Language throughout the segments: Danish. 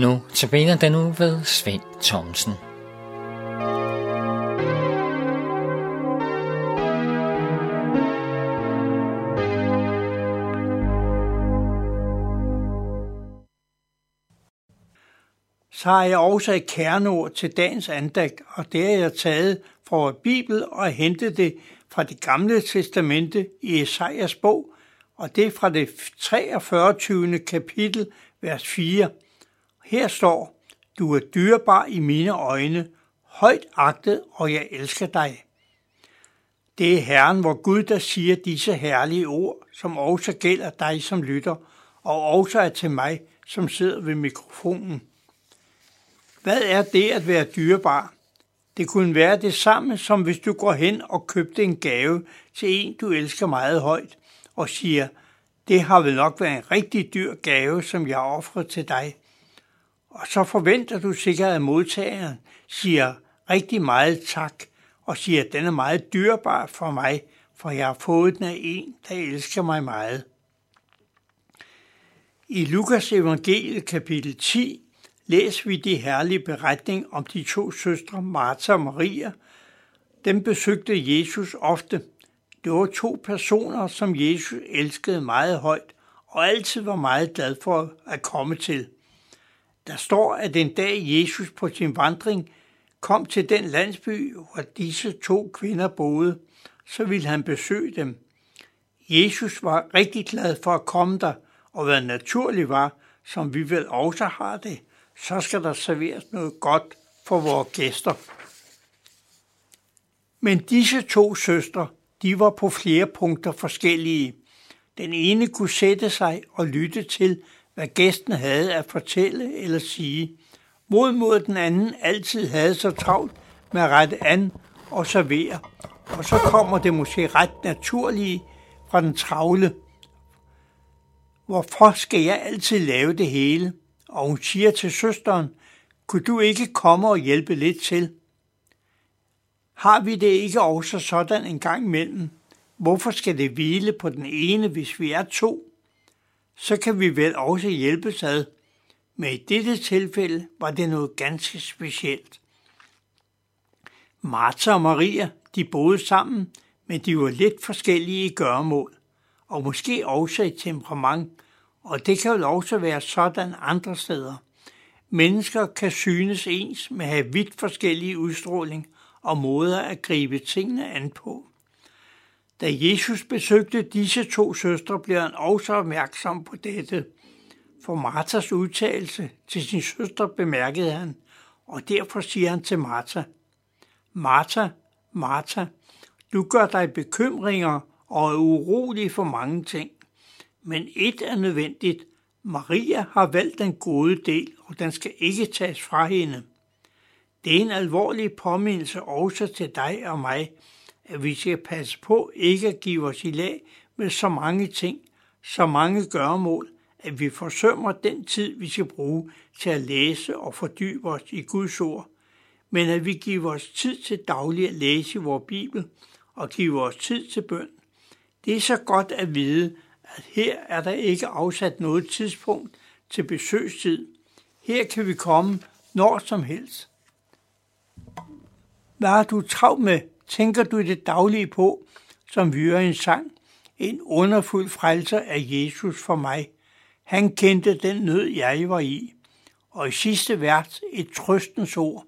Nu tabiner den nu ved Svend Thomsen. så har jeg også et kerneord til dagens andagt, og det er jeg taget fra Bibel og hentet det fra det gamle testamente i Esajas bog, og det er fra det 43. kapitel, vers 4. Her står, du er dyrbar i mine øjne, højt agtet, og jeg elsker dig. Det er Herren, hvor Gud, der siger disse herlige ord, som også gælder dig, som lytter, og også er til mig, som sidder ved mikrofonen. Hvad er det at være dyrebar? Det kunne være det samme, som hvis du går hen og købte en gave til en, du elsker meget højt, og siger, det har vel nok været en rigtig dyr gave, som jeg offrer til dig. Og så forventer du sikkert, at modtageren siger rigtig meget tak, og siger, at den er meget dyrbar for mig, for jeg har fået den af en, der elsker mig meget. I Lukas evangeliet kapitel 10 læser vi de herlige beretning om de to søstre, Martha og Maria. Dem besøgte Jesus ofte. Det var to personer, som Jesus elskede meget højt og altid var meget glad for at komme til. Der står, at en dag Jesus på sin vandring kom til den landsby, hvor disse to kvinder boede, så ville han besøge dem. Jesus var rigtig glad for at komme der, og hvad naturligt var, som vi vel også har det, så skal der serveres noget godt for vores gæster. Men disse to søstre, de var på flere punkter forskellige. Den ene kunne sætte sig og lytte til, hvad gæsten havde at fortælle eller sige, mod mod den anden altid havde så travlt med at rette an og servere. Og så kommer det måske ret naturlige fra den travle. Hvorfor skal jeg altid lave det hele? og hun siger til søsteren, kunne du ikke komme og hjælpe lidt til? Har vi det ikke også sådan en gang imellem? Hvorfor skal det hvile på den ene, hvis vi er to? Så kan vi vel også hjælpes ad. Men i dette tilfælde var det noget ganske specielt. Martha og Maria, de boede sammen, men de var lidt forskellige i gøremål, og måske også i temperament, og det kan jo også være sådan andre steder. Mennesker kan synes ens med at have vidt forskellige udstråling og måder at gribe tingene an på. Da Jesus besøgte disse to søstre, blev han også opmærksom på dette. For Marthas udtalelse til sin søster bemærkede han, og derfor siger han til Martha, Martha, Martha, du gør dig bekymringer og er urolig for mange ting men et er nødvendigt. Maria har valgt den gode del, og den skal ikke tages fra hende. Det er en alvorlig påmindelse også til dig og mig, at vi skal passe på ikke at give os i lag med så mange ting, så mange gøremål, at vi forsømmer den tid, vi skal bruge til at læse og fordybe os i Guds ord, men at vi giver os tid til daglig at læse i vores Bibel og giver os tid til bøn. Det er så godt at vide, at her er der ikke afsat noget tidspunkt til besøgstid. Her kan vi komme når som helst. Hvad har du travlt med? Tænker du det daglige på, som vi hører en sang? En underfuld frelser af Jesus for mig. Han kendte den nød, jeg var i. Og i sidste vers et trøstens ord.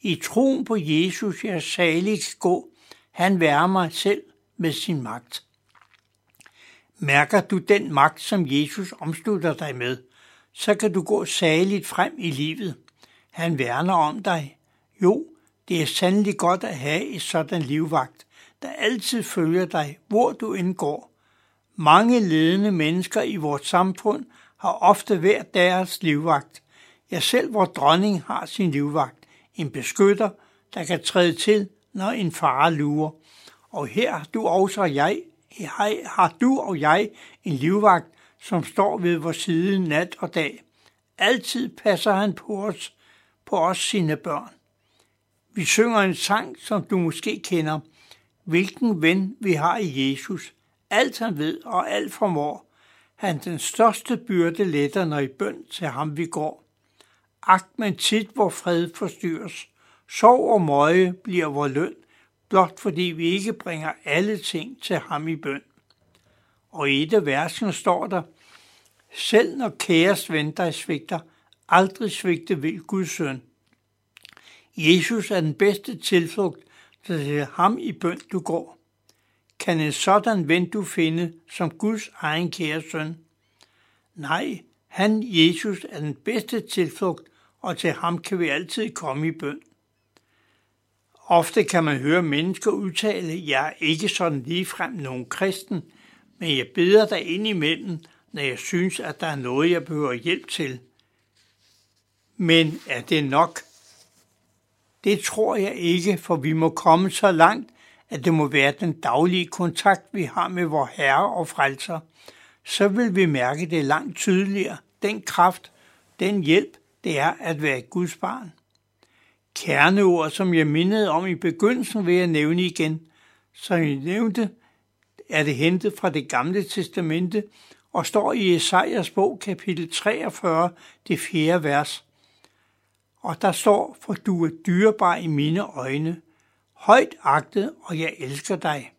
I troen på Jesus jeg saligt gå. Han værmer mig selv med sin magt. Mærker du den magt, som Jesus omslutter dig med, så kan du gå saligt frem i livet. Han værner om dig. Jo, det er sandelig godt at have et sådan livvagt, der altid følger dig, hvor du indgår. Mange ledende mennesker i vores samfund har ofte hver deres livvagt. Jeg selv hvor dronning har sin livvagt, en beskytter, der kan træde til, når en fare lurer. Og her har du også og jeg har du og jeg en livvagt, som står ved vores side nat og dag. Altid passer han på os, på os sine børn. Vi synger en sang, som du måske kender. Hvilken ven vi har i Jesus. Alt han ved og alt formår. Han den største byrde letter, når i bøn til ham vi går. Agt men tit, hvor fred forstyrres. Sov og møje bliver vor løn, blot fordi vi ikke bringer alle ting til ham i bøn. Og i et af versene står der, selv når kæres ven dig svigter, aldrig svigte vil Guds søn. Jesus er den bedste tilflugt, til ham i bøn du går. Kan en sådan ven du finde som Guds egen kære søn? Nej, han, Jesus, er den bedste tilflugt, og til ham kan vi altid komme i bøn. Ofte kan man høre mennesker udtale, jeg er ikke sådan ligefrem nogen kristen, men jeg beder dig ind imellem, når jeg synes, at der er noget, jeg behøver hjælp til. Men er det nok? Det tror jeg ikke, for vi må komme så langt, at det må være den daglige kontakt, vi har med vor Herre og Frelser. Så vil vi mærke det langt tydeligere, den kraft, den hjælp, det er at være Guds barn. Kerneord, som jeg mindede om i begyndelsen, vil jeg nævne igen. Som jeg nævnte, er det hentet fra det gamle testamente og står i Esajas bog kapitel 43, det fjerde vers. Og der står, for du er dyrebar i mine øjne, højt agtet, og jeg elsker dig.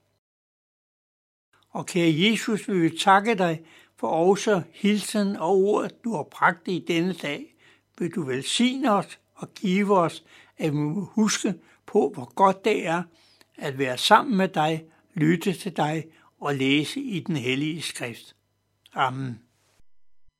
Og kære Jesus, vi vil takke dig for også hilsen og ordet, du har bragt i denne dag. Vil du velsigne os og give os, at vi må huske på, hvor godt det er at være sammen med dig, lytte til dig og læse i den hellige skrift. Amen.